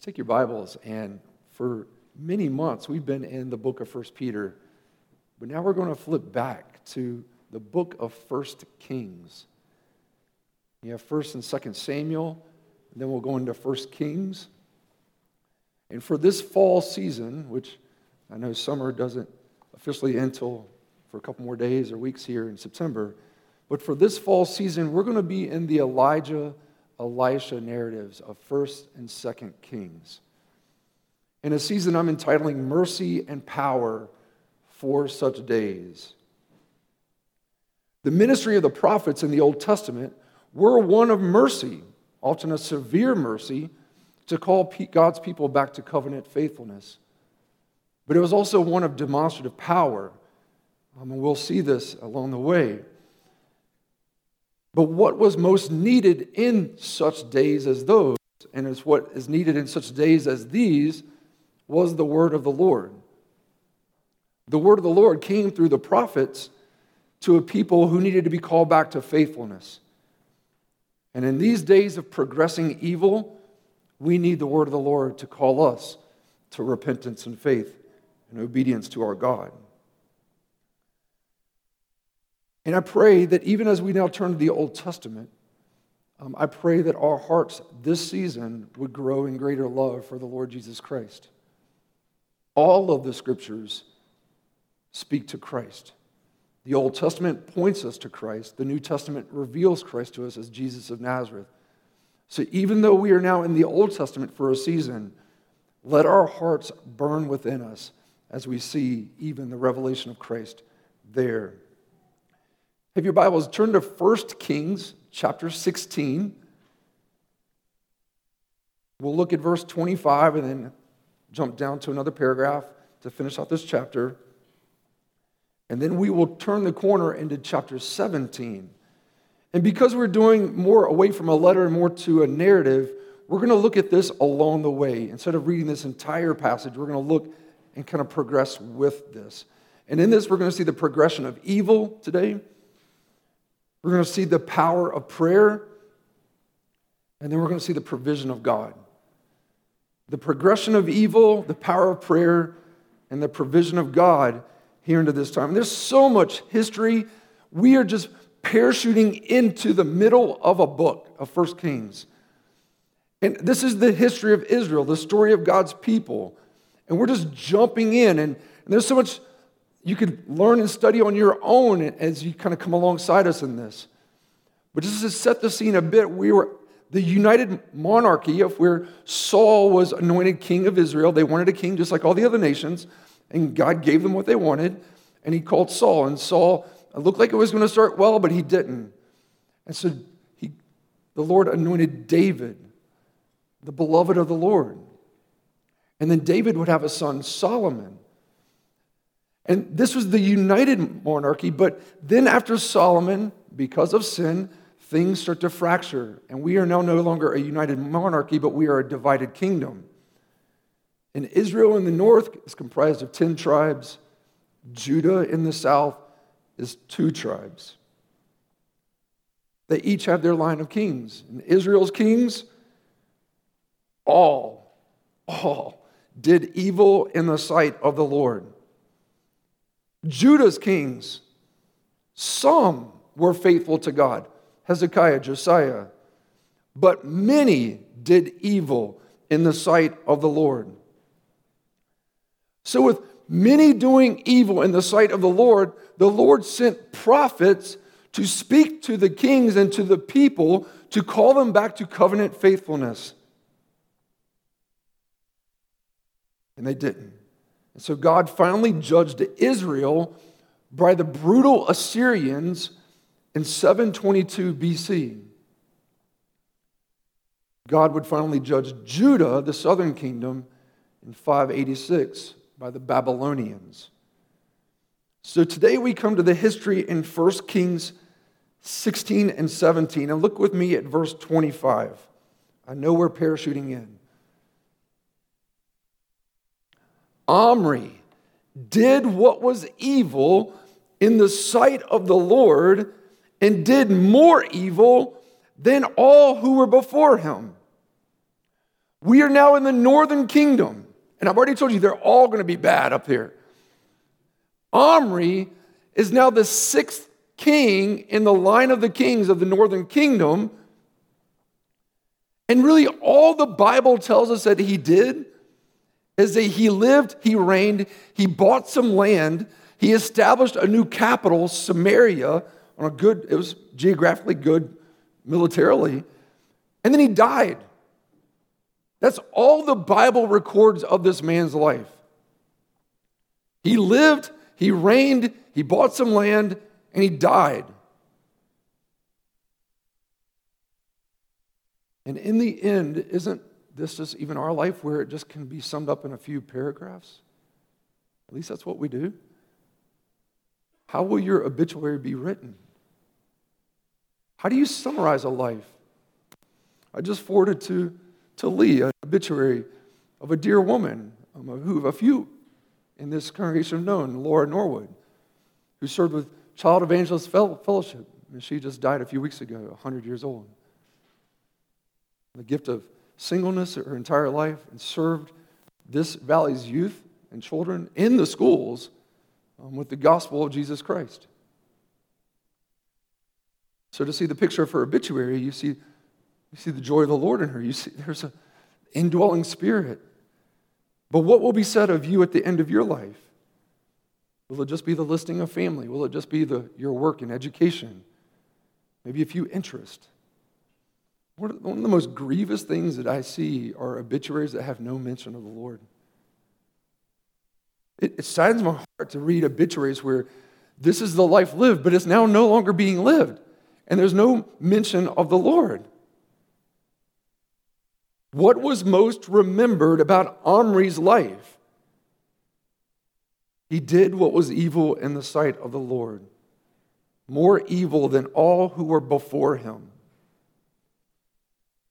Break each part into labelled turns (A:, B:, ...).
A: Let's take your Bibles, and for many months we've been in the book of First Peter, but now we're going to flip back to the book of First Kings. You have First and Second Samuel, and then we'll go into First Kings. And for this fall season, which I know summer doesn't officially end until for a couple more days or weeks here in September, but for this fall season, we're going to be in the Elijah Elisha narratives of 1st and 2nd Kings. In a season I'm entitling Mercy and Power for Such Days. The ministry of the prophets in the Old Testament were one of mercy, often a severe mercy, to call God's people back to covenant faithfulness. But it was also one of demonstrative power. Um, and we'll see this along the way. But what was most needed in such days as those, and is what is needed in such days as these, was the word of the Lord. The word of the Lord came through the prophets to a people who needed to be called back to faithfulness. And in these days of progressing evil, we need the word of the Lord to call us to repentance and faith and obedience to our God. And I pray that even as we now turn to the Old Testament, um, I pray that our hearts this season would grow in greater love for the Lord Jesus Christ. All of the scriptures speak to Christ. The Old Testament points us to Christ, the New Testament reveals Christ to us as Jesus of Nazareth. So even though we are now in the Old Testament for a season, let our hearts burn within us as we see even the revelation of Christ there. Have your Bibles turn to 1 Kings chapter 16. We'll look at verse 25 and then jump down to another paragraph to finish out this chapter. And then we will turn the corner into chapter 17. And because we're doing more away from a letter and more to a narrative, we're going to look at this along the way. Instead of reading this entire passage, we're going to look and kind of progress with this. And in this, we're going to see the progression of evil today we're going to see the power of prayer, and then we're going to see the provision of God. The progression of evil, the power of prayer, and the provision of God here into this time. And there's so much history. We are just parachuting into the middle of a book of First Kings. And this is the history of Israel, the story of God's people. And we're just jumping in. And, and there's so much you could learn and study on your own as you kind of come alongside us in this. But just to set the scene a bit, we were the united monarchy of where Saul was anointed king of Israel. They wanted a king just like all the other nations, and God gave them what they wanted, and he called Saul. And Saul looked like it was going to start well, but he didn't. And so he, the Lord anointed David, the beloved of the Lord. And then David would have a son, Solomon. And this was the united monarchy, but then after Solomon, because of sin, things start to fracture. And we are now no longer a united monarchy, but we are a divided kingdom. And Israel in the north is comprised of 10 tribes, Judah in the south is two tribes. They each have their line of kings. And Israel's kings, all, all did evil in the sight of the Lord. Judah's kings, some were faithful to God Hezekiah, Josiah, but many did evil in the sight of the Lord. So, with many doing evil in the sight of the Lord, the Lord sent prophets to speak to the kings and to the people to call them back to covenant faithfulness. And they didn't. So God finally judged Israel by the brutal Assyrians in 722 BC. God would finally judge Judah, the southern kingdom, in 586 by the Babylonians. So today we come to the history in 1 Kings 16 and 17. And look with me at verse 25. I know we're parachuting in. Omri did what was evil in the sight of the Lord and did more evil than all who were before him. We are now in the northern kingdom. And I've already told you they're all going to be bad up here. Omri is now the sixth king in the line of the kings of the northern kingdom. And really, all the Bible tells us that he did is that he lived, he reigned, he bought some land, he established a new capital, Samaria, on a good, it was geographically good militarily, and then he died. That's all the Bible records of this man's life. He lived, he reigned, he bought some land, and he died. And in the end, isn't this just even our life where it just can be summed up in a few paragraphs? At least that's what we do. How will your obituary be written? How do you summarize a life? I just forwarded to, to Lee an obituary of a dear woman um, who a few in this congregation have known, Laura Norwood, who served with Child Evangelist Fellowship. And she just died a few weeks ago, 100 years old. The gift of singleness her entire life and served this valley's youth and children in the schools um, with the gospel of Jesus Christ. So to see the picture of her obituary, you see, you see the joy of the Lord in her. You see there's an indwelling spirit. But what will be said of you at the end of your life? Will it just be the listing of family? Will it just be the, your work and education? Maybe a few interests? One of the most grievous things that I see are obituaries that have no mention of the Lord. It, it saddens my heart to read obituaries where this is the life lived, but it's now no longer being lived, and there's no mention of the Lord. What was most remembered about Omri's life? He did what was evil in the sight of the Lord, more evil than all who were before him.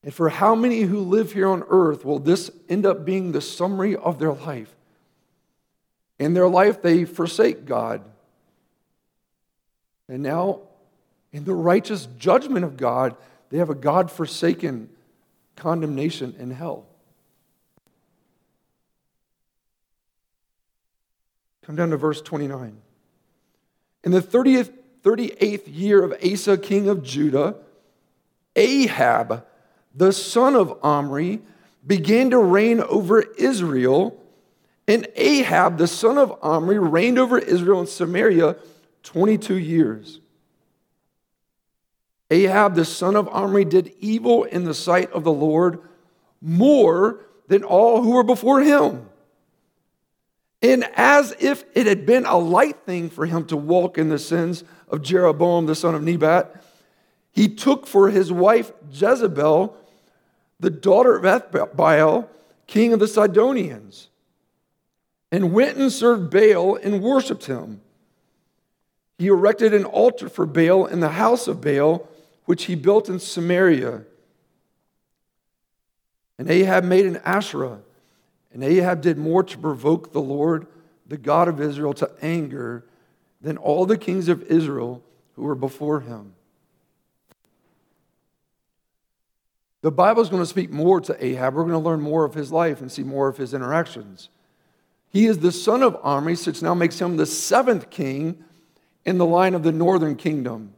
A: And for how many who live here on earth will this end up being the summary of their life? In their life, they forsake God. And now, in the righteous judgment of God, they have a God forsaken condemnation in hell. Come down to verse 29. In the 30th, 38th year of Asa, king of Judah, Ahab, the son of Omri, began to reign over Israel and Ahab, the son of Omri, reigned over Israel and Samaria 22 years. Ahab, the son of Omri, did evil in the sight of the Lord more than all who were before him. And as if it had been a light thing for him to walk in the sins of Jeroboam, the son of Nebat, he took for his wife Jezebel, the daughter of Ethbaal, king of the Sidonians and went and served Baal and worshiped him. He erected an altar for Baal in the house of Baal, which he built in Samaria. And Ahab made an Asherah. And Ahab did more to provoke the Lord, the God of Israel, to anger than all the kings of Israel who were before him. The Bible is going to speak more to Ahab. We're going to learn more of his life and see more of his interactions. He is the son of Omri, which now makes him the seventh king in the line of the northern kingdom.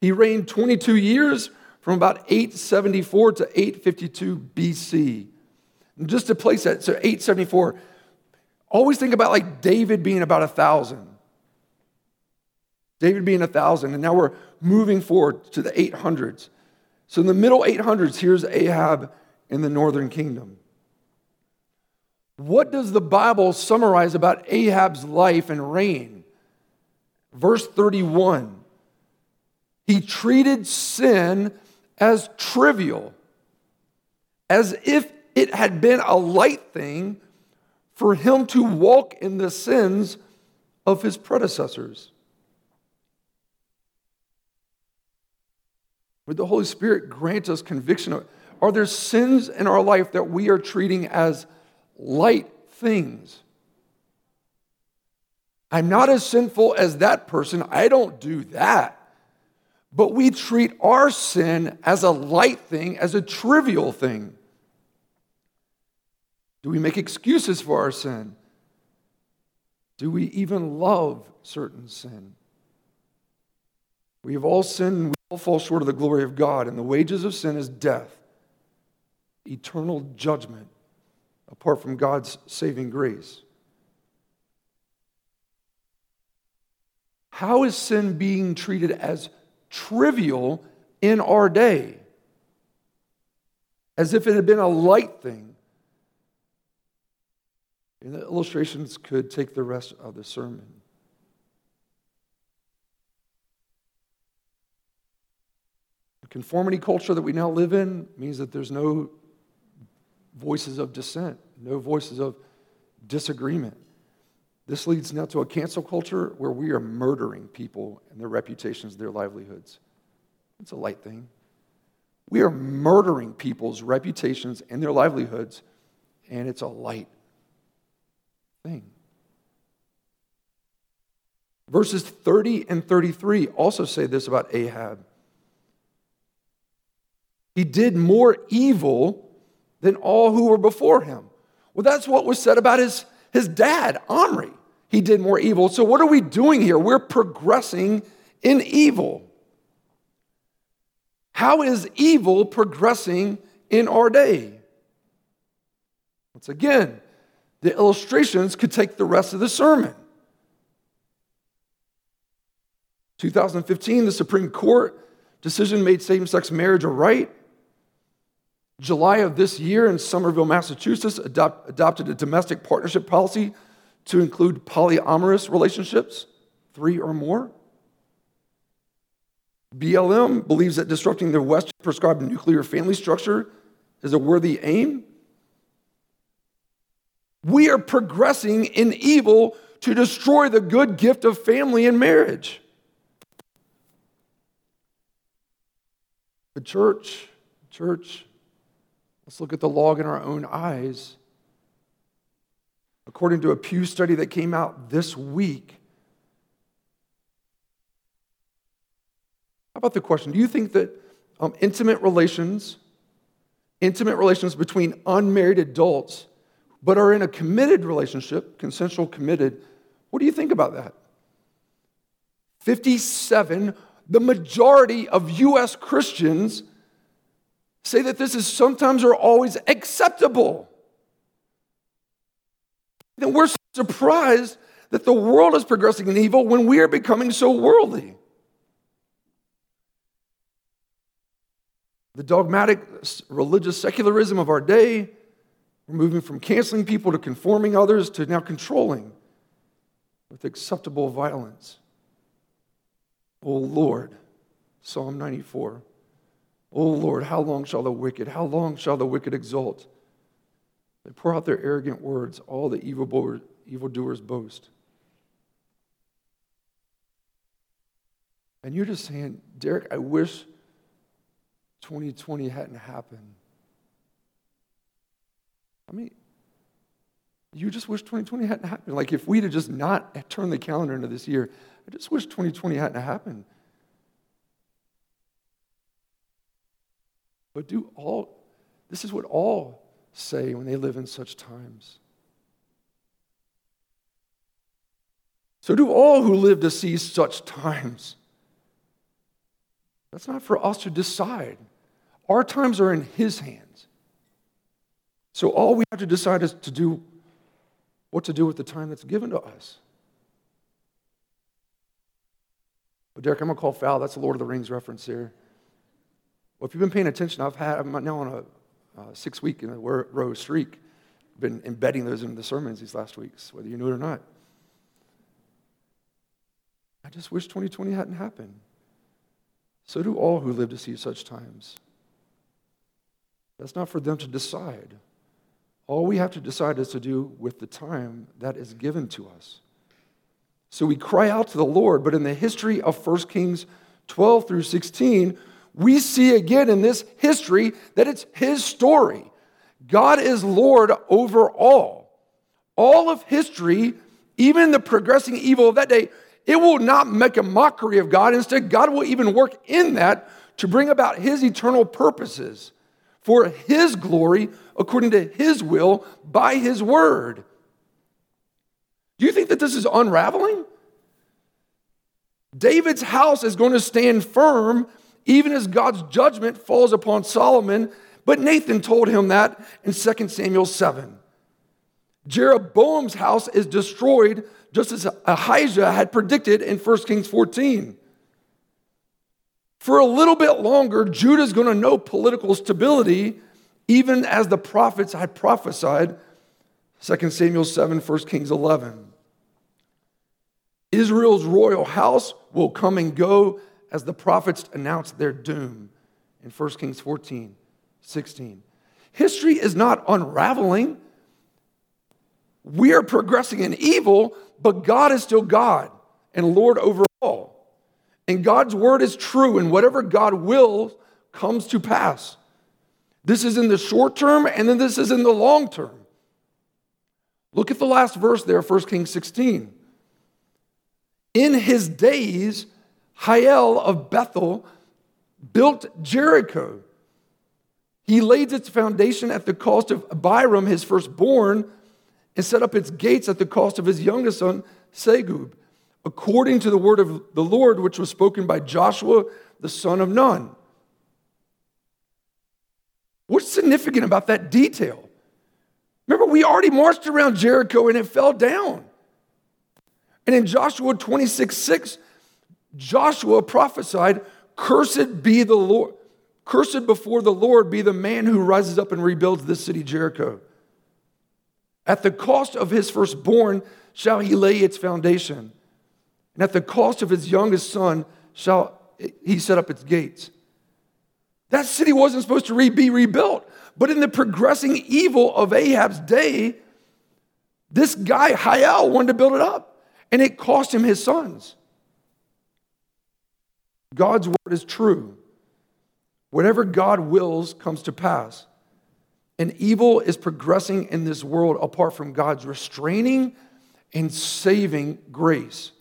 A: He reigned 22 years from about 874 to 852 BC. And just to place that, so 874, always think about like David being about a thousand. David being a thousand, and now we're moving forward to the 800s. So in the middle 800s, here's Ahab in the northern kingdom. What does the Bible summarize about Ahab's life and reign? Verse 31 He treated sin as trivial, as if it had been a light thing for him to walk in the sins of his predecessors. Would the Holy Spirit grant us conviction? Are there sins in our life that we are treating as light things. I'm not as sinful as that person. I don't do that. But we treat our sin as a light thing, as a trivial thing. Do we make excuses for our sin? Do we even love certain sin? We have all sinned all fall short of the glory of God, and the wages of sin is death, eternal judgment, apart from God's saving grace. How is sin being treated as trivial in our day? As if it had been a light thing. And the illustrations could take the rest of the sermon. The conformity culture that we now live in means that there's no voices of dissent, no voices of disagreement. This leads now to a cancel culture where we are murdering people and their reputations, their livelihoods. It's a light thing. We are murdering people's reputations and their livelihoods, and it's a light thing. Verses 30 and 33 also say this about Ahab. He did more evil than all who were before him. Well, that's what was said about his, his dad, Omri. He did more evil. So, what are we doing here? We're progressing in evil. How is evil progressing in our day? Once again, the illustrations could take the rest of the sermon. 2015, the Supreme Court decision made same sex marriage a right. July of this year in Somerville, Massachusetts, adopt, adopted a domestic partnership policy to include polyamorous relationships, three or more. BLM believes that disrupting the West prescribed nuclear family structure is a worthy aim. We are progressing in evil to destroy the good gift of family and marriage. The church, church, Let's look at the log in our own eyes. According to a Pew study that came out this week, how about the question? Do you think that um, intimate relations, intimate relations between unmarried adults, but are in a committed relationship, consensual committed, what do you think about that? 57, the majority of U.S. Christians say that this is sometimes or always acceptable. Then we're surprised that the world is progressing in evil when we are becoming so worldly. The dogmatic religious secularism of our day, we're moving from canceling people to conforming others to now controlling with acceptable violence. Oh Lord, Psalm 94. Oh Lord, how long shall the wicked, how long shall the wicked exult? They pour out their arrogant words, all the evil evildoers boast. And you're just saying, Derek, I wish 2020 hadn't happened. I mean, you just wish 2020 hadn't happened. Like if we'd have just not turned the calendar into this year, I just wish 2020 hadn't happened. But do all, this is what all say when they live in such times. So do all who live to see such times. That's not for us to decide. Our times are in His hands. So all we have to decide is to do what to do with the time that's given to us. But Derek, I'm to call foul. That's a Lord of the Rings reference here. Well, if you've been paying attention, I've had, I'm now on a uh, six week in a row streak, been embedding those into the sermons these last weeks, whether you knew it or not. I just wish 2020 hadn't happened. So do all who live to see such times. That's not for them to decide. All we have to decide is to do with the time that is given to us. So we cry out to the Lord, but in the history of 1 Kings 12 through 16, we see again in this history that it's his story. God is Lord over all. All of history, even the progressing evil of that day, it will not make a mockery of God. Instead, God will even work in that to bring about his eternal purposes for his glory according to his will by his word. Do you think that this is unraveling? David's house is going to stand firm even as God's judgment falls upon Solomon, but Nathan told him that in 2 Samuel 7. Jeroboam's house is destroyed just as Ahijah had predicted in 1 Kings 14. For a little bit longer, Judah's going to know political stability, even as the prophets had prophesied. 2 Samuel 7, 1 Kings 11. Israel's royal house will come and go as the prophets announced their doom in 1 Kings 14, 16. History is not unraveling. We are progressing in evil, but God is still God and Lord over all. And God's word is true, and whatever God wills comes to pass. This is in the short term, and then this is in the long term. Look at the last verse there, 1 Kings 16. In his days, Hiel of Bethel built Jericho. He laid its foundation at the cost of Abiram, his firstborn, and set up its gates at the cost of his youngest son, Segub according to the word of the Lord, which was spoken by Joshua, the son of Nun. What's significant about that detail? Remember, we already marched around Jericho and it fell down. And in Joshua 26 6, Joshua prophesied, Cursed be the Lord, cursed before the Lord be the man who rises up and rebuilds this city, Jericho. At the cost of his firstborn shall he lay its foundation and at the cost of his youngest son shall he set up its gates. That city wasn't supposed to re- be rebuilt, but in the progressing evil of Ahab's day, this guy, Hiel, wanted to build it up, and it cost him his sons. God's word is true. Whatever God wills comes to pass. And evil is progressing in this world apart from God's restraining and saving grace.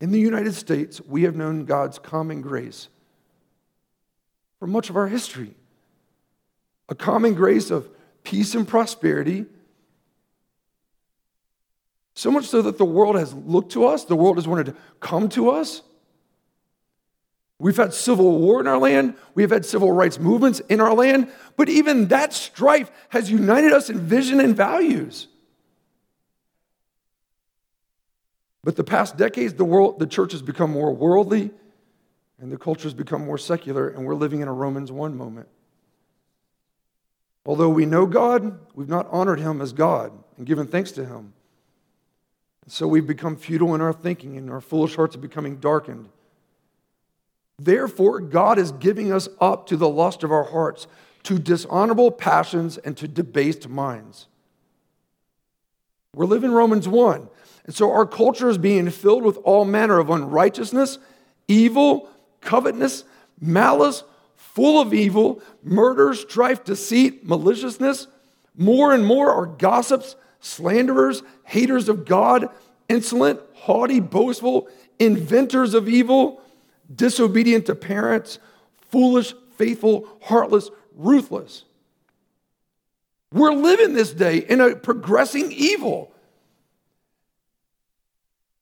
A: In the United States, we have known God's common grace for much of our history. A common grace of peace and prosperity. So much so that the world has looked to us, the world has wanted to come to us. We've had civil war in our land, we've had civil rights movements in our land, but even that strife has united us in vision and values. But the past decades, the, world, the church has become more worldly and the culture has become more secular, and we're living in a Romans 1 moment. Although we know God, we've not honored him as God and given thanks to him. So we've become futile in our thinking, and our foolish hearts are becoming darkened. Therefore, God is giving us up to the lust of our hearts, to dishonorable passions, and to debased minds. We're living Romans 1. And so our culture is being filled with all manner of unrighteousness, evil, covetousness, malice, full of evil, murder, strife, deceit, maliciousness. More and more are gossips, slanderers, haters of God, insolent, haughty, boastful, inventors of evil, disobedient to parents, foolish, faithful, heartless, ruthless. We're living this day in a progressing evil.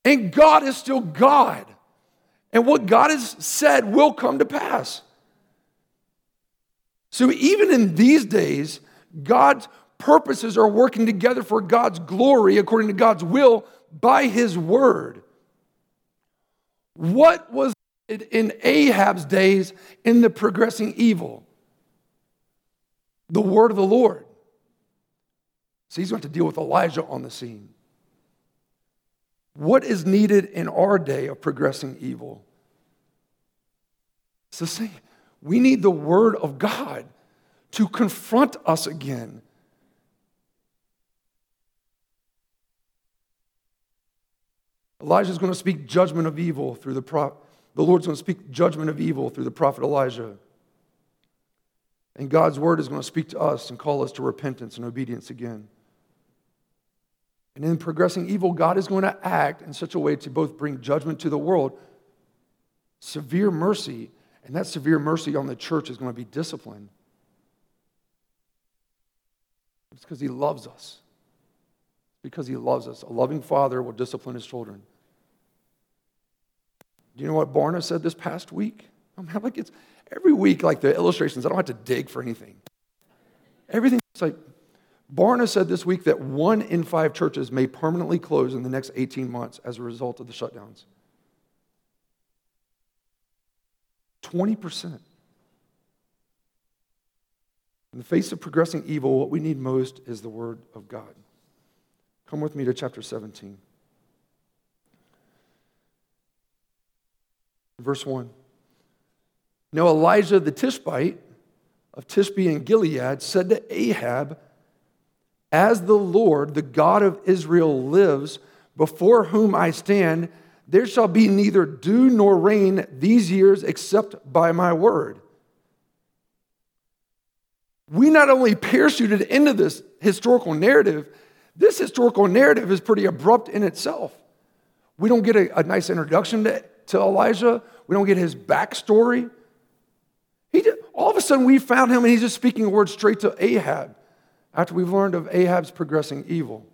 A: And God is still God. And what God has said will come to pass. So even in these days, God's purposes are working together for God's glory according to God's will by his word. What was in Ahab's days in the progressing evil? The word of the Lord. So he's going to deal with Elijah on the scene. What is needed in our day of progressing evil? It's the same. We need the Word of God to confront us again. Elijah's going to speak judgment of evil through the prophet. The Lord's going to speak judgment of evil through the prophet Elijah. And God's word is going to speak to us and call us to repentance and obedience again. And in progressing evil, God is going to act in such a way to both bring judgment to the world, severe mercy, And that severe mercy on the church is going to be discipline. It's because he loves us. Because he loves us. A loving father will discipline his children. Do you know what Barna said this past week? Oh, I mean, like it's every week, like the illustrations, I don't have to dig for anything. Everything is like Barna said this week that one in five churches may permanently close in the next 18 months as a result of the shutdowns. 20%. In the face of progressing evil, what we need most is the Word of God. Come with me to chapter 17. Verse 1. Now Elijah the Tishbite of Tishbe in Gilead said to Ahab, As the Lord, the God of Israel, lives, before whom I stand, there shall be neither dew nor rain these years except by my word. We not only parachuted into this historical narrative, this historical narrative is pretty abrupt in itself. We don't get a, a nice introduction to, to Elijah, we don't get his backstory. He did, all of a sudden, we found him and he's just speaking a word straight to Ahab after we've learned of Ahab's progressing evil.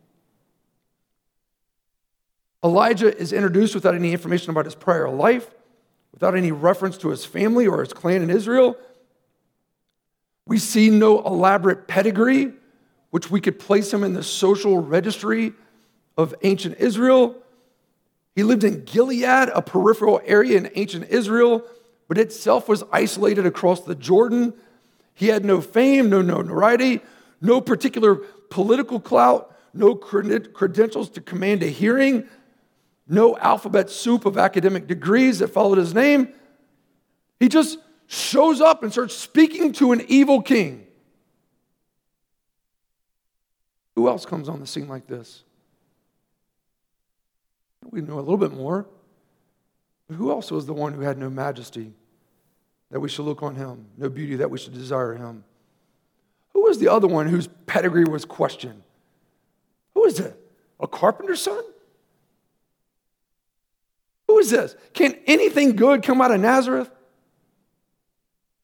A: Elijah is introduced without any information about his prior life, without any reference to his family or his clan in Israel. We see no elaborate pedigree, which we could place him in the social registry of ancient Israel. He lived in Gilead, a peripheral area in ancient Israel, but itself was isolated across the Jordan. He had no fame, no notoriety, no particular political clout, no credentials to command a hearing, no alphabet soup of academic degrees that followed his name. He just shows up and starts speaking to an evil king. Who else comes on the scene like this? We know a little bit more. But who else was the one who had no majesty that we should look on him, no beauty that we should desire him? Who was the other one whose pedigree was questioned? Who is it? A carpenter's son? Who is this? Can anything good come out of Nazareth?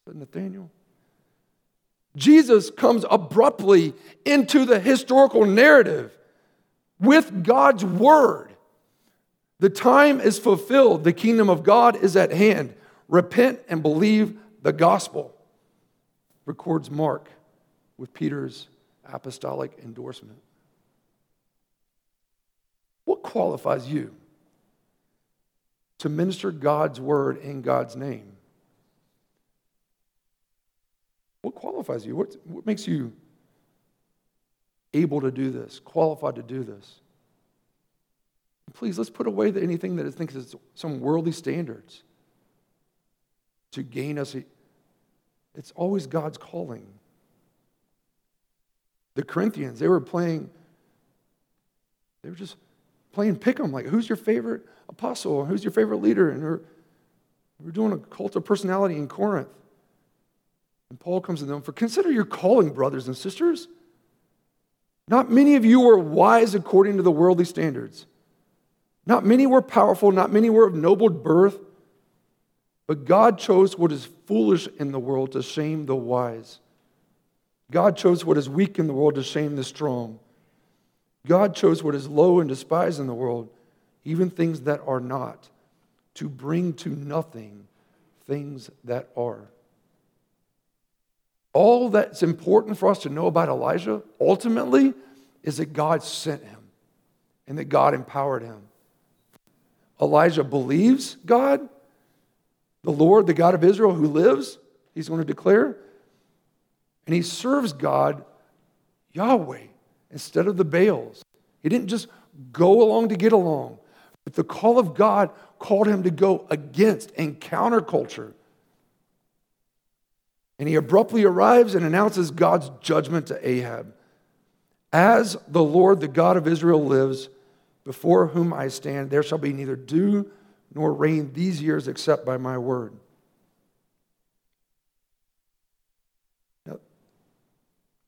A: Said Nathaniel. Jesus comes abruptly into the historical narrative with God's word. The time is fulfilled, the kingdom of God is at hand. Repent and believe the gospel, records Mark with Peter's apostolic endorsement. What qualifies you? to minister God's word in God's name. What qualifies you? What, what makes you able to do this, qualified to do this? Please, let's put away anything that thinks it's some worldly standards to gain us. It's always God's calling. The Corinthians, they were playing, they were just playing pick 'em. Like, who's your favorite apostle? Who's your favorite leader? And we're, we're doing a cult of personality in Corinth. And Paul comes to them for consider your calling, brothers and sisters. Not many of you were wise according to the worldly standards. Not many were powerful, not many were of noble birth. But God chose what is foolish in the world to shame the wise. God chose what is weak in the world to shame the strong. God chose what is low and despised in the world, even things that are not, to bring to nothing things that are. All that's important for us to know about Elijah ultimately is that God sent him and that God empowered him. Elijah believes God, the Lord, the God of Israel who lives, he's going to declare, and he serves God, Yahweh, instead of the Baals. He didn't just go along to get along. But the call of God called him to go against and counterculture. And he abruptly arrives and announces God's judgment to Ahab. As the Lord, the God of Israel, lives, before whom I stand, there shall be neither dew nor rain these years except by my word.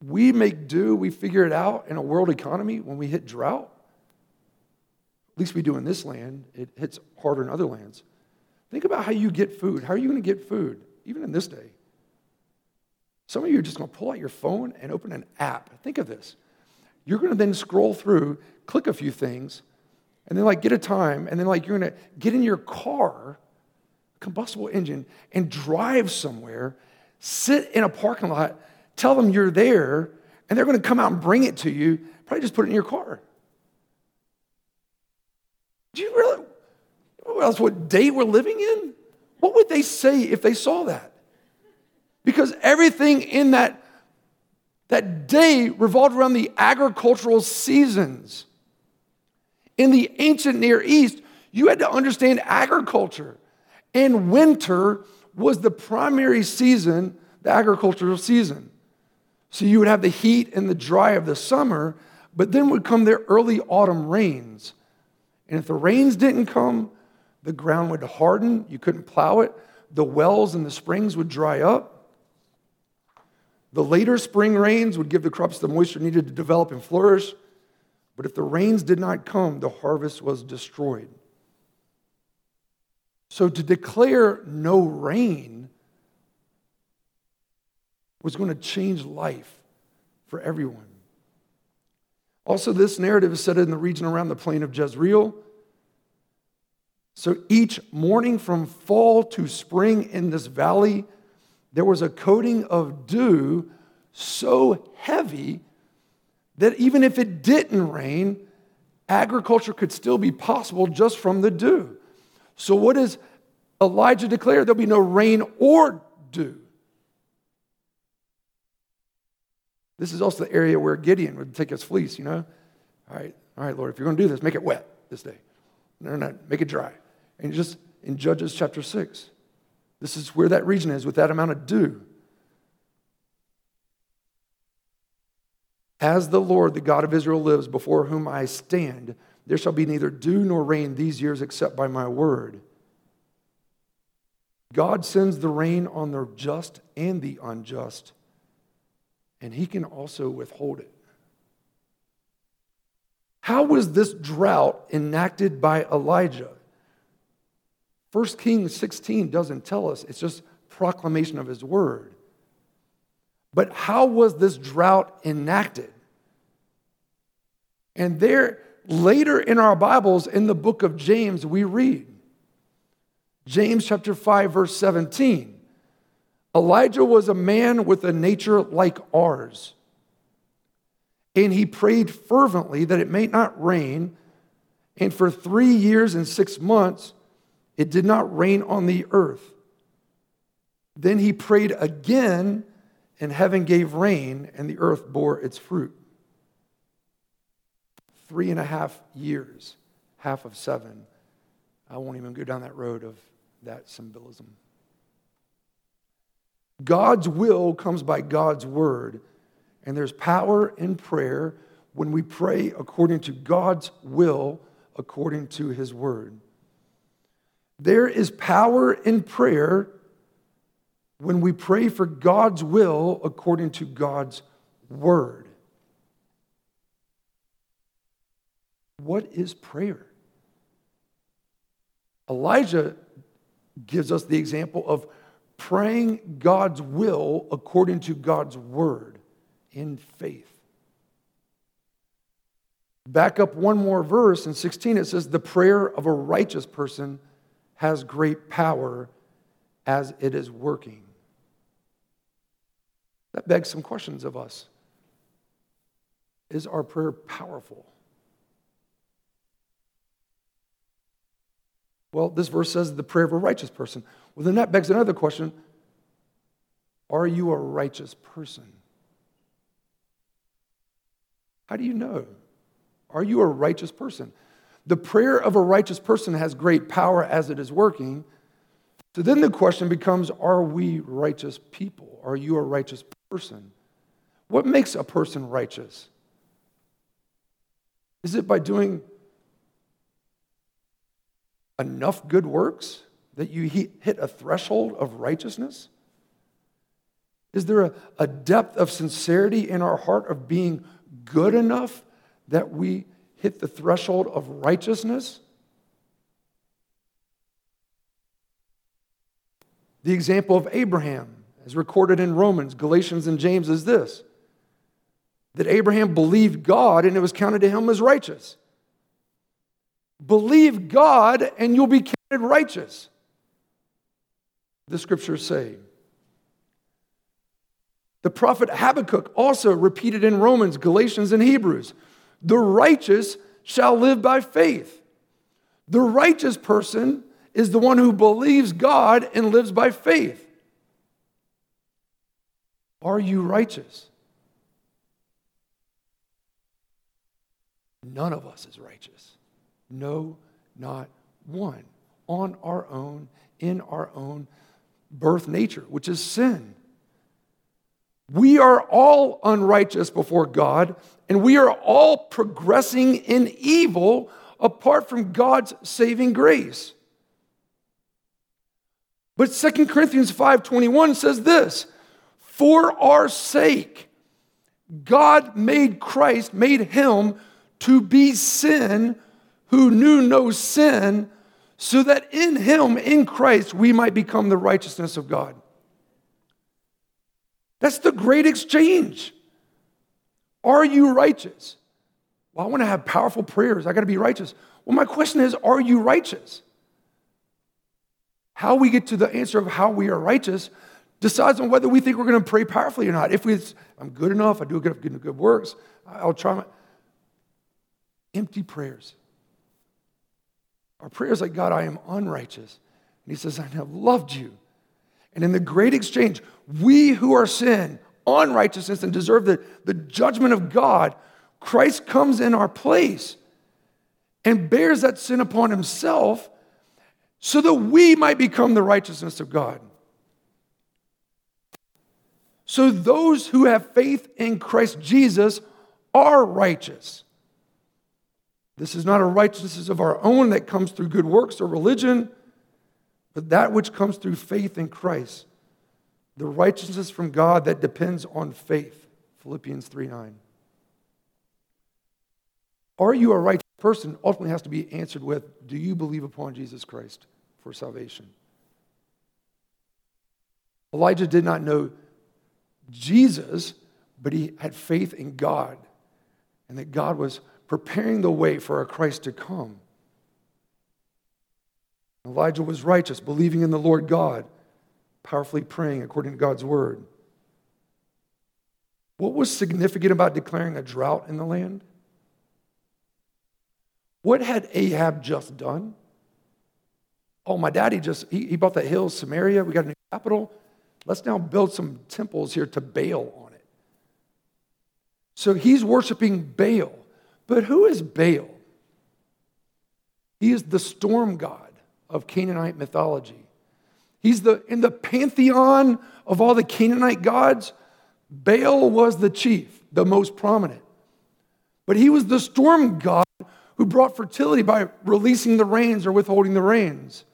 A: We make do, we figure it out in a world economy when we hit drought. At least we do in this land. It hits harder in other lands. Think about how you get food. How are you going to get food? even in this day. Some of you are just going to pull out your phone and open an app. Think of this. You're going to then scroll through, click a few things, and then like get a time, and then like you're going to get in your car, combustible engine, and drive somewhere, sit in a parking lot, tell them you're there, and they're going to come out and bring it to you. Probably just put it in your car. Do you really? What else? What day we're living in? What would they say if they saw that? Because everything in that, that day revolved around the agricultural seasons. In the ancient Near East, you had to understand agriculture. And winter was the primary season, the agricultural season. So you would have the heat and the dry of the summer, but then would come the early autumn rains. And if the rains didn't come, the ground would harden, you couldn't plow it, the wells and the springs would dry up. The later spring rains would give the crops the moisture needed to develop and flourish. But if the rains did not come, the harvest was destroyed. So to declare no rain was going to change life for everyone. Also, this narrative is set in the region around the plain of Jezreel. So each morning from fall to spring in this valley, there was a coating of dew so heavy that even if it didn't rain, agriculture could still be possible just from the dew. So, what does Elijah declare? There'll be no rain or dew. This is also the area where Gideon would take his fleece, you know? All right, all right, Lord, if you're going to do this, make it wet this day. No, no, no, make it dry. And just in Judges chapter 6, this is where that region is with that amount of dew. As the Lord, the God of Israel, lives, before whom I stand, there shall be neither dew nor rain these years except by my word. God sends the rain on the just and the unjust, and he can also withhold it. How was this drought enacted by Elijah? 1 Kings 16 doesn't tell us, it's just proclamation of his word. But how was this drought enacted? And there, later in our Bibles, in the book of James, we read James chapter 5, verse 17. Elijah was a man with a nature like ours. And he prayed fervently that it may not rain. And for three years and six months, it did not rain on the earth. Then he prayed again, and heaven gave rain, and the earth bore its fruit. Three and a half years, half of seven. I won't even go down that road of that symbolism. God's will comes by God's word, and there's power in prayer when we pray according to God's will, according to his word. There is power in prayer when we pray for God's will according to God's word. What is prayer? Elijah gives us the example of praying God's will according to God's word in faith. Back up one more verse in 16, it says, The prayer of a righteous person has great power as it is working. That begs some questions of us. Is our prayer powerful? Well, this verse says the prayer of a righteous person. Well, then that begs another question Are you a righteous person? How do you know? Are you a righteous person? The prayer of a righteous person has great power as it is working. So then the question becomes Are we righteous people? Are you a righteous person? What makes a person righteous? Is it by doing enough good works that you hit a threshold of righteousness? Is there a, a depth of sincerity in our heart of being good enough that we hit the threshold of righteousness? The example of Abraham, as recorded in Romans, Galatians, and James, is this that Abraham believed God and it was counted to him as righteous. Believe God and you'll be counted righteous. The scriptures say. The prophet Habakkuk also repeated in Romans, Galatians, and Hebrews the righteous shall live by faith. The righteous person is the one who believes God and lives by faith. Are you righteous? None of us is righteous. No, not one. On our own, in our own birth nature, which is sin. We are all unrighteous before God, and we are all progressing in evil apart from God's saving grace. But 2 Corinthians 5:21 says this, "For our sake God made Christ, made him to be sin who knew no sin, so that in him, in Christ, we might become the righteousness of God." That's the great exchange. Are you righteous? Well, I want to have powerful prayers. I got to be righteous. Well, my question is, are you righteous? How we get to the answer of how we are righteous decides on whether we think we're going to pray powerfully or not. If we, I'm good enough, I do good, good, good works, I'll try my. Empty prayers. Our prayers like, God, I am unrighteous. And He says, I have loved you. And in the great exchange, we who are sin, unrighteousness, and deserve the, the judgment of God, Christ comes in our place and bears that sin upon himself so that we might become the righteousness of God. So those who have faith in Christ Jesus are righteous. This is not a righteousness of our own that comes through good works or religion, but that which comes through faith in Christ the righteousness from God that depends on faith. Philippians 3 9. Are you a righteous person? Ultimately has to be answered with Do you believe upon Jesus Christ for salvation? Elijah did not know Jesus, but he had faith in God and that God was preparing the way for a Christ to come. Elijah was righteous, believing in the Lord God powerfully praying according to God's word. What was significant about declaring a drought in the land? What had Ahab just done? Oh, my daddy just, he, he bought that hill, Samaria. We got a new capital. Let's now build some temples here to Baal on it. So he's worshiping Baal. But who is Baal? He is the storm god of Canaanite mythology. He's the, in the pantheon of all the Canaanite gods, Baal was the chief, the most prominent. But he was the storm god who brought fertility by releasing the rains or withholding the rains.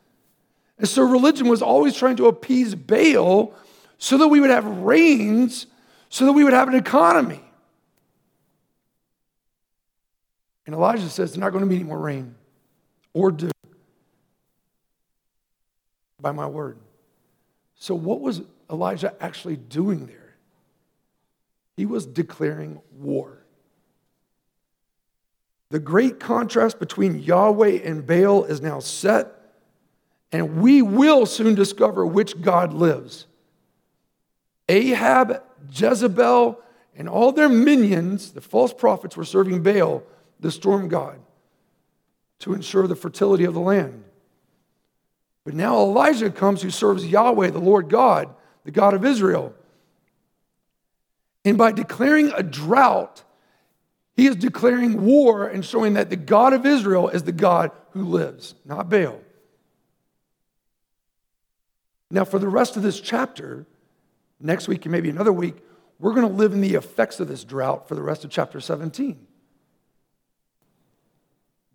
A: And so religion was always trying to appease Baal so that we would have rains, so that we would have an economy. And Elijah says, There's not going to be any more rain or dew by my word. So, what was Elijah actually doing there? He was declaring war. The great contrast between Yahweh and Baal is now set, and we will soon discover which God lives. Ahab, Jezebel, and all their minions, the false prophets, were serving Baal, the storm god, to ensure the fertility of the land. But now Elijah comes who serves Yahweh, the Lord God, the God of Israel. And by declaring a drought, he is declaring war and showing that the God of Israel is the God who lives, not Baal. Now, for the rest of this chapter, next week and maybe another week, we're going to live in the effects of this drought for the rest of chapter 17.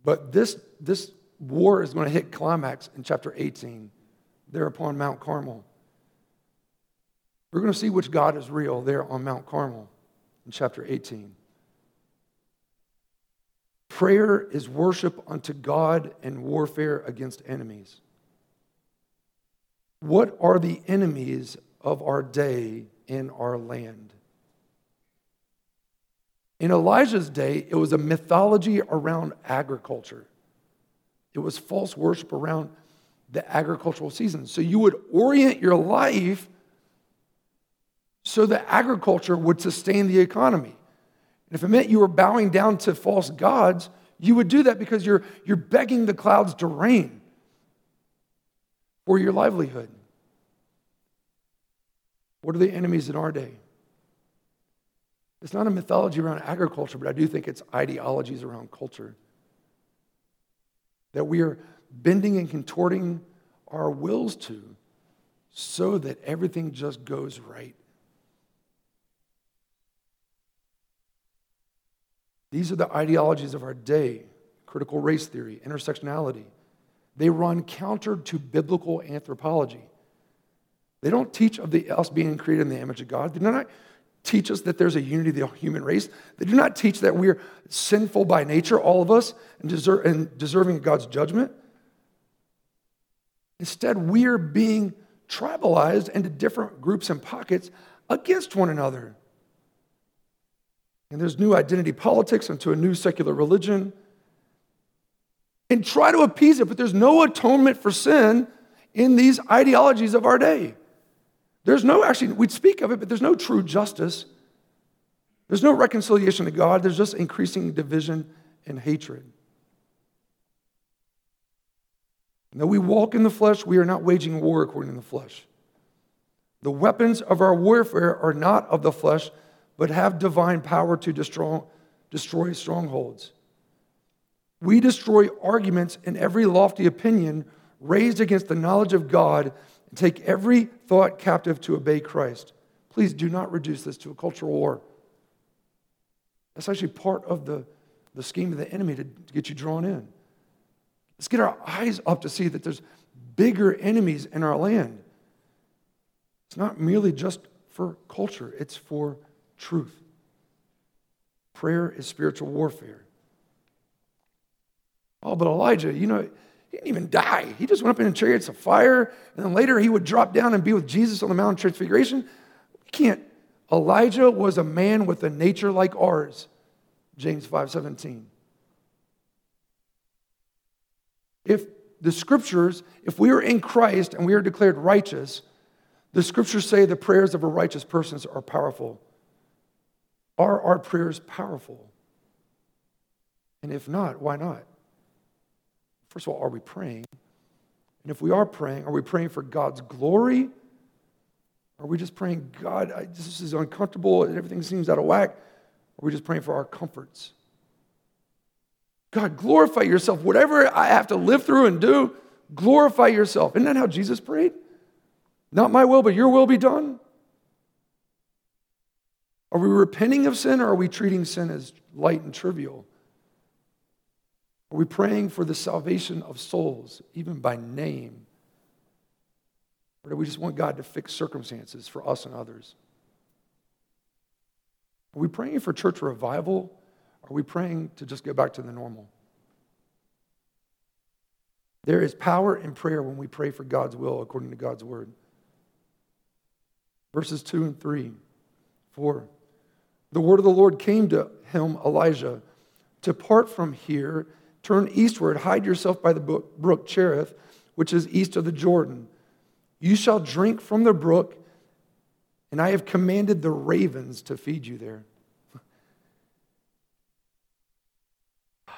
A: But this, this war is going to hit climax in chapter 18, there upon Mount Carmel. We're going to see which God is real there on Mount Carmel in chapter 18. Prayer is worship unto God and warfare against enemies. What are the enemies of our day in our land? In Elijah's day, it was a mythology around agriculture. It was false worship around the agricultural season. So you would orient your life so that agriculture would sustain the economy. And if it meant you were bowing down to false gods, you would do that because you're, you're begging the clouds to rain for your livelihood. What are the enemies in our day? It's not a mythology around agriculture, but I do think it's ideologies around culture. That we are bending and contorting our wills to so that everything just goes right. These are the ideologies of our day critical race theory, intersectionality. They run counter to biblical anthropology. They don't teach of the, us being created in the image of God. They do not teach us that there's a unity of the human race. They do not teach that we're sinful by nature, all of us, and, deserve, and deserving of God's judgment. Instead, we are being tribalized into different groups and pockets against one another. And there's new identity politics into a new secular religion. And try to appease it, but there's no atonement for sin in these ideologies of our day. There's no, actually, we'd speak of it, but there's no true justice. There's no reconciliation to God. There's just increasing division and hatred. And though we walk in the flesh, we are not waging war according to the flesh. The weapons of our warfare are not of the flesh, but have divine power to destroy, destroy strongholds. We destroy arguments and every lofty opinion raised against the knowledge of God and take every thought captive to obey Christ. Please do not reduce this to a cultural war. That's actually part of the, the scheme of the enemy to, to get you drawn in. Let's get our eyes up to see that there's bigger enemies in our land. It's not merely just for culture, it's for truth. Prayer is spiritual warfare. Oh, but Elijah, you know, he didn't even die. He just went up in chariots of fire, and then later he would drop down and be with Jesus on the Mount of Transfiguration. You can't. Elijah was a man with a nature like ours. James 5:17. If the scriptures, if we are in Christ and we are declared righteous, the scriptures say the prayers of a righteous person are powerful. Are our prayers powerful? And if not, why not? First of all, are we praying? And if we are praying, are we praying for God's glory? Are we just praying, God, I, this is uncomfortable and everything seems out of whack? Or are we just praying for our comforts? God, glorify yourself. Whatever I have to live through and do, glorify yourself. Isn't that how Jesus prayed? Not my will, but your will be done. Are we repenting of sin or are we treating sin as light and trivial? Are we praying for the salvation of souls, even by name? Or do we just want God to fix circumstances for us and others? Are we praying for church revival? Are we praying to just go back to the normal? There is power in prayer when we pray for God's will according to God's word. Verses 2 and 3, 4. The word of the Lord came to him, Elijah to Depart from here, turn eastward, hide yourself by the brook Cherith, which is east of the Jordan. You shall drink from the brook, and I have commanded the ravens to feed you there.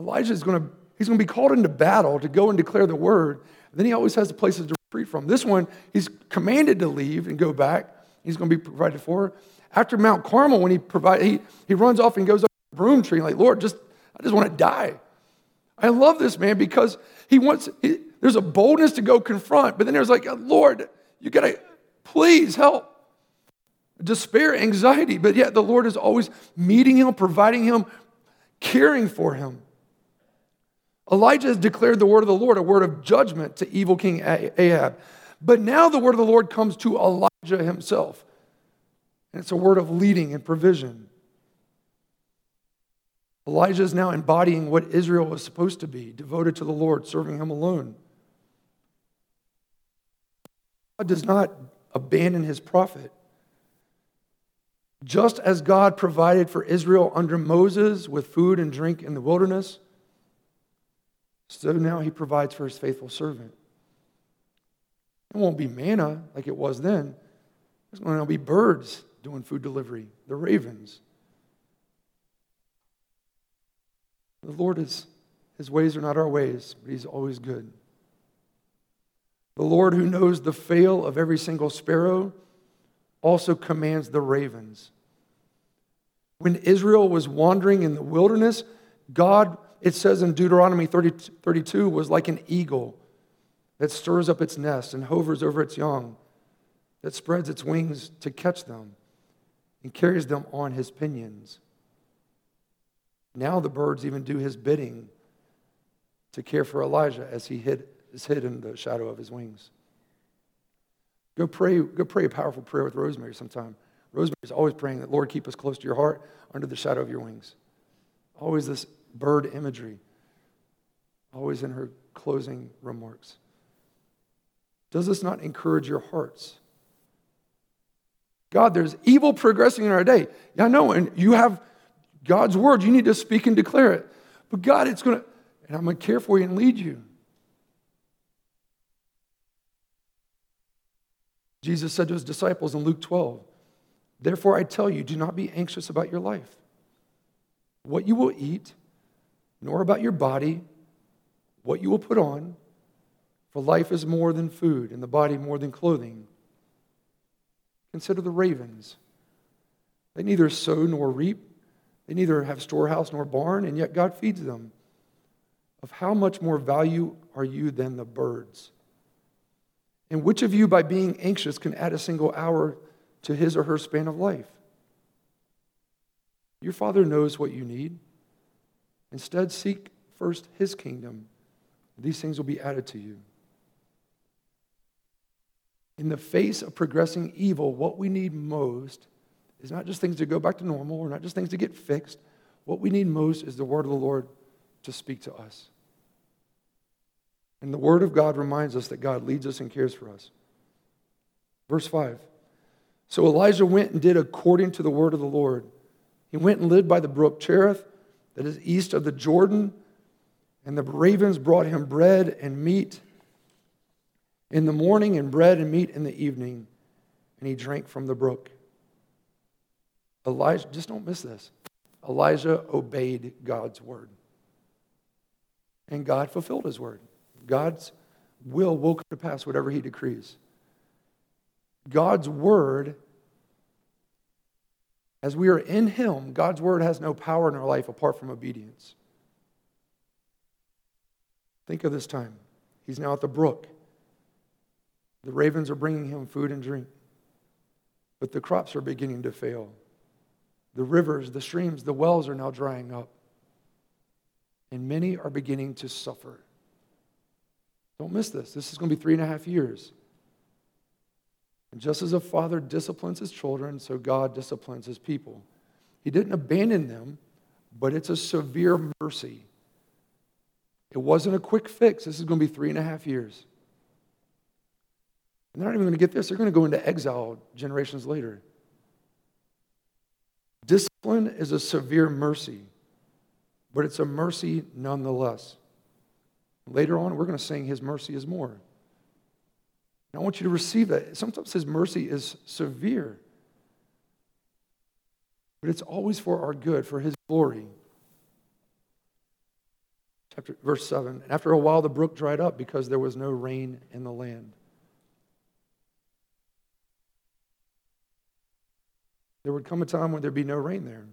A: Elijah is going to he's going to be called into battle to go and declare the word. then he always has the places to retreat from. This one, he's commanded to leave and go back. He's going to be provided for. After Mount Carmel, when he provide, he, he runs off and goes broom tree, like, Lord, just I just want to die. I love this man because he wants, he, there's a boldness to go confront, but then there's like, Lord, you gotta, please help. Despair, anxiety, but yet the Lord is always meeting him, providing him, caring for him. Elijah has declared the word of the Lord, a word of judgment to evil King Ahab. But now the word of the Lord comes to Elijah himself. And it's a word of leading and provision. Elijah is now embodying what Israel was supposed to be devoted to the Lord, serving him alone. God does not abandon his prophet. Just as God provided for Israel under Moses with food and drink in the wilderness, so now he provides for his faithful servant. It won't be manna like it was then. There's going to be birds doing food delivery, the ravens. The Lord is, his ways are not our ways, but he's always good. The Lord, who knows the fail of every single sparrow, also commands the ravens. When Israel was wandering in the wilderness, God, it says in Deuteronomy 30, 32, was like an eagle that stirs up its nest and hovers over its young, that spreads its wings to catch them and carries them on his pinions. Now the birds even do his bidding to care for Elijah as he hid, is hid in the shadow of his wings. Go pray, go pray a powerful prayer with Rosemary sometime. Rosemary's always praying that, Lord, keep us close to your heart under the shadow of your wings. Always this bird imagery, always in her closing remarks. Does this not encourage your hearts? God, there's evil progressing in our day. I know, and you have God's word. You need to speak and declare it. But God, it's going to, and I'm going to care for you and lead you. Jesus said to his disciples in Luke 12, Therefore I tell you, do not be anxious about your life, what you will eat, nor about your body, what you will put on. For life is more than food, and the body more than clothing. Consider the ravens. They neither sow nor reap, they neither have storehouse nor barn, and yet God feeds them. Of how much more value are you than the birds? And which of you, by being anxious, can add a single hour to his or her span of life? Your Father knows what you need. Instead, seek first his kingdom. These things will be added to you. In the face of progressing evil, what we need most is not just things to go back to normal or not just things to get fixed. What we need most is the word of the Lord to speak to us. And the Word of God reminds us that God leads us and cares for us. Verse 5 So Elijah went and did according to the word of the Lord. He went and lived by the brook Cherith, that is east of the Jordan, and the ravens brought him bread and meat in the morning and bread and meat in the evening, and he drank from the brook. Elijah, just don't miss this. Elijah obeyed God's word. And God fulfilled his word. God's will will come to pass whatever he decrees. God's word, as we are in him, God's word has no power in our life apart from obedience. Think of this time. He's now at the brook. The ravens are bringing him food and drink, but the crops are beginning to fail. The rivers, the streams, the wells are now drying up, and many are beginning to suffer. Don't miss this. This is going to be three and a half years. And just as a father disciplines his children, so God disciplines his people. He didn't abandon them, but it's a severe mercy. It wasn't a quick fix. This is going to be three and a half years. And they're not even going to get this, they're going to go into exile generations later. Discipline is a severe mercy, but it's a mercy nonetheless. Later on, we're going to sing His mercy is more. And I want you to receive that. Sometimes His mercy is severe, but it's always for our good, for His glory. Chapter, verse 7 After a while, the brook dried up because there was no rain in the land. There would come a time when there'd be no rain there.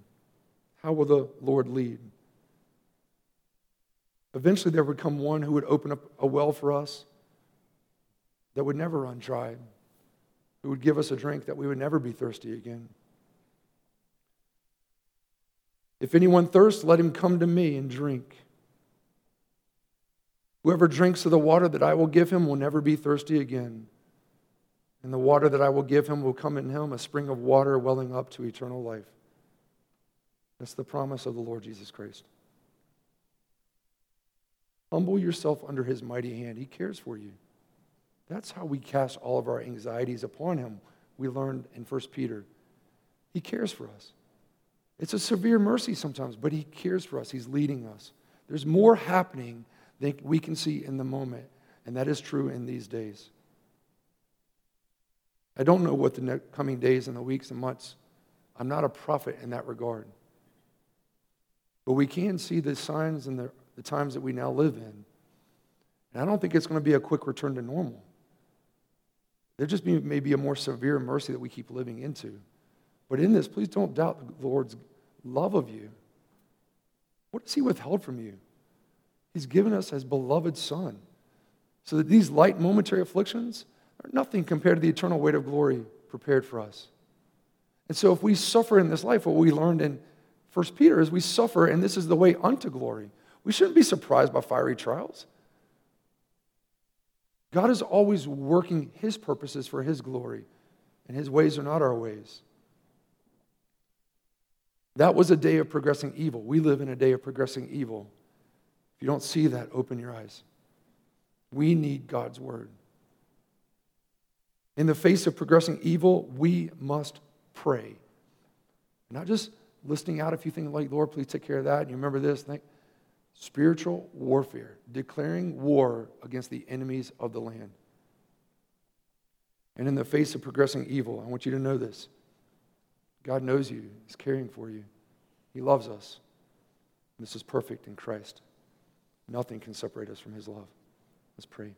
A: How will the Lord lead? Eventually, there would come one who would open up a well for us that would never run dry, who would give us a drink that we would never be thirsty again. If anyone thirsts, let him come to me and drink. Whoever drinks of the water that I will give him will never be thirsty again. And the water that I will give him will come in him, a spring of water welling up to eternal life. That's the promise of the Lord Jesus Christ. Humble yourself under his mighty hand. He cares for you. That's how we cast all of our anxieties upon him. We learned in 1 Peter. He cares for us. It's a severe mercy sometimes, but he cares for us. He's leading us. There's more happening than we can see in the moment, and that is true in these days. I don't know what the coming days and the weeks and months. I'm not a prophet in that regard. But we can see the signs and the, the times that we now live in. And I don't think it's going to be a quick return to normal. There just be, may be a more severe mercy that we keep living into. But in this, please don't doubt the Lord's love of you. What has He withheld from you? He's given us His beloved Son. So that these light momentary afflictions are nothing compared to the eternal weight of glory prepared for us. And so if we suffer in this life, what we learned in 1 Peter is we suffer, and this is the way unto glory. We shouldn't be surprised by fiery trials. God is always working his purposes for his glory, and his ways are not our ways. That was a day of progressing evil. We live in a day of progressing evil. If you don't see that, open your eyes. We need God's word. In the face of progressing evil, we must pray. Not just listing out a few things like, Lord, please take care of that. And you remember this? Think, spiritual warfare, declaring war against the enemies of the land. And in the face of progressing evil, I want you to know this God knows you, He's caring for you, He loves us. This is perfect in Christ. Nothing can separate us from His love. Let's pray.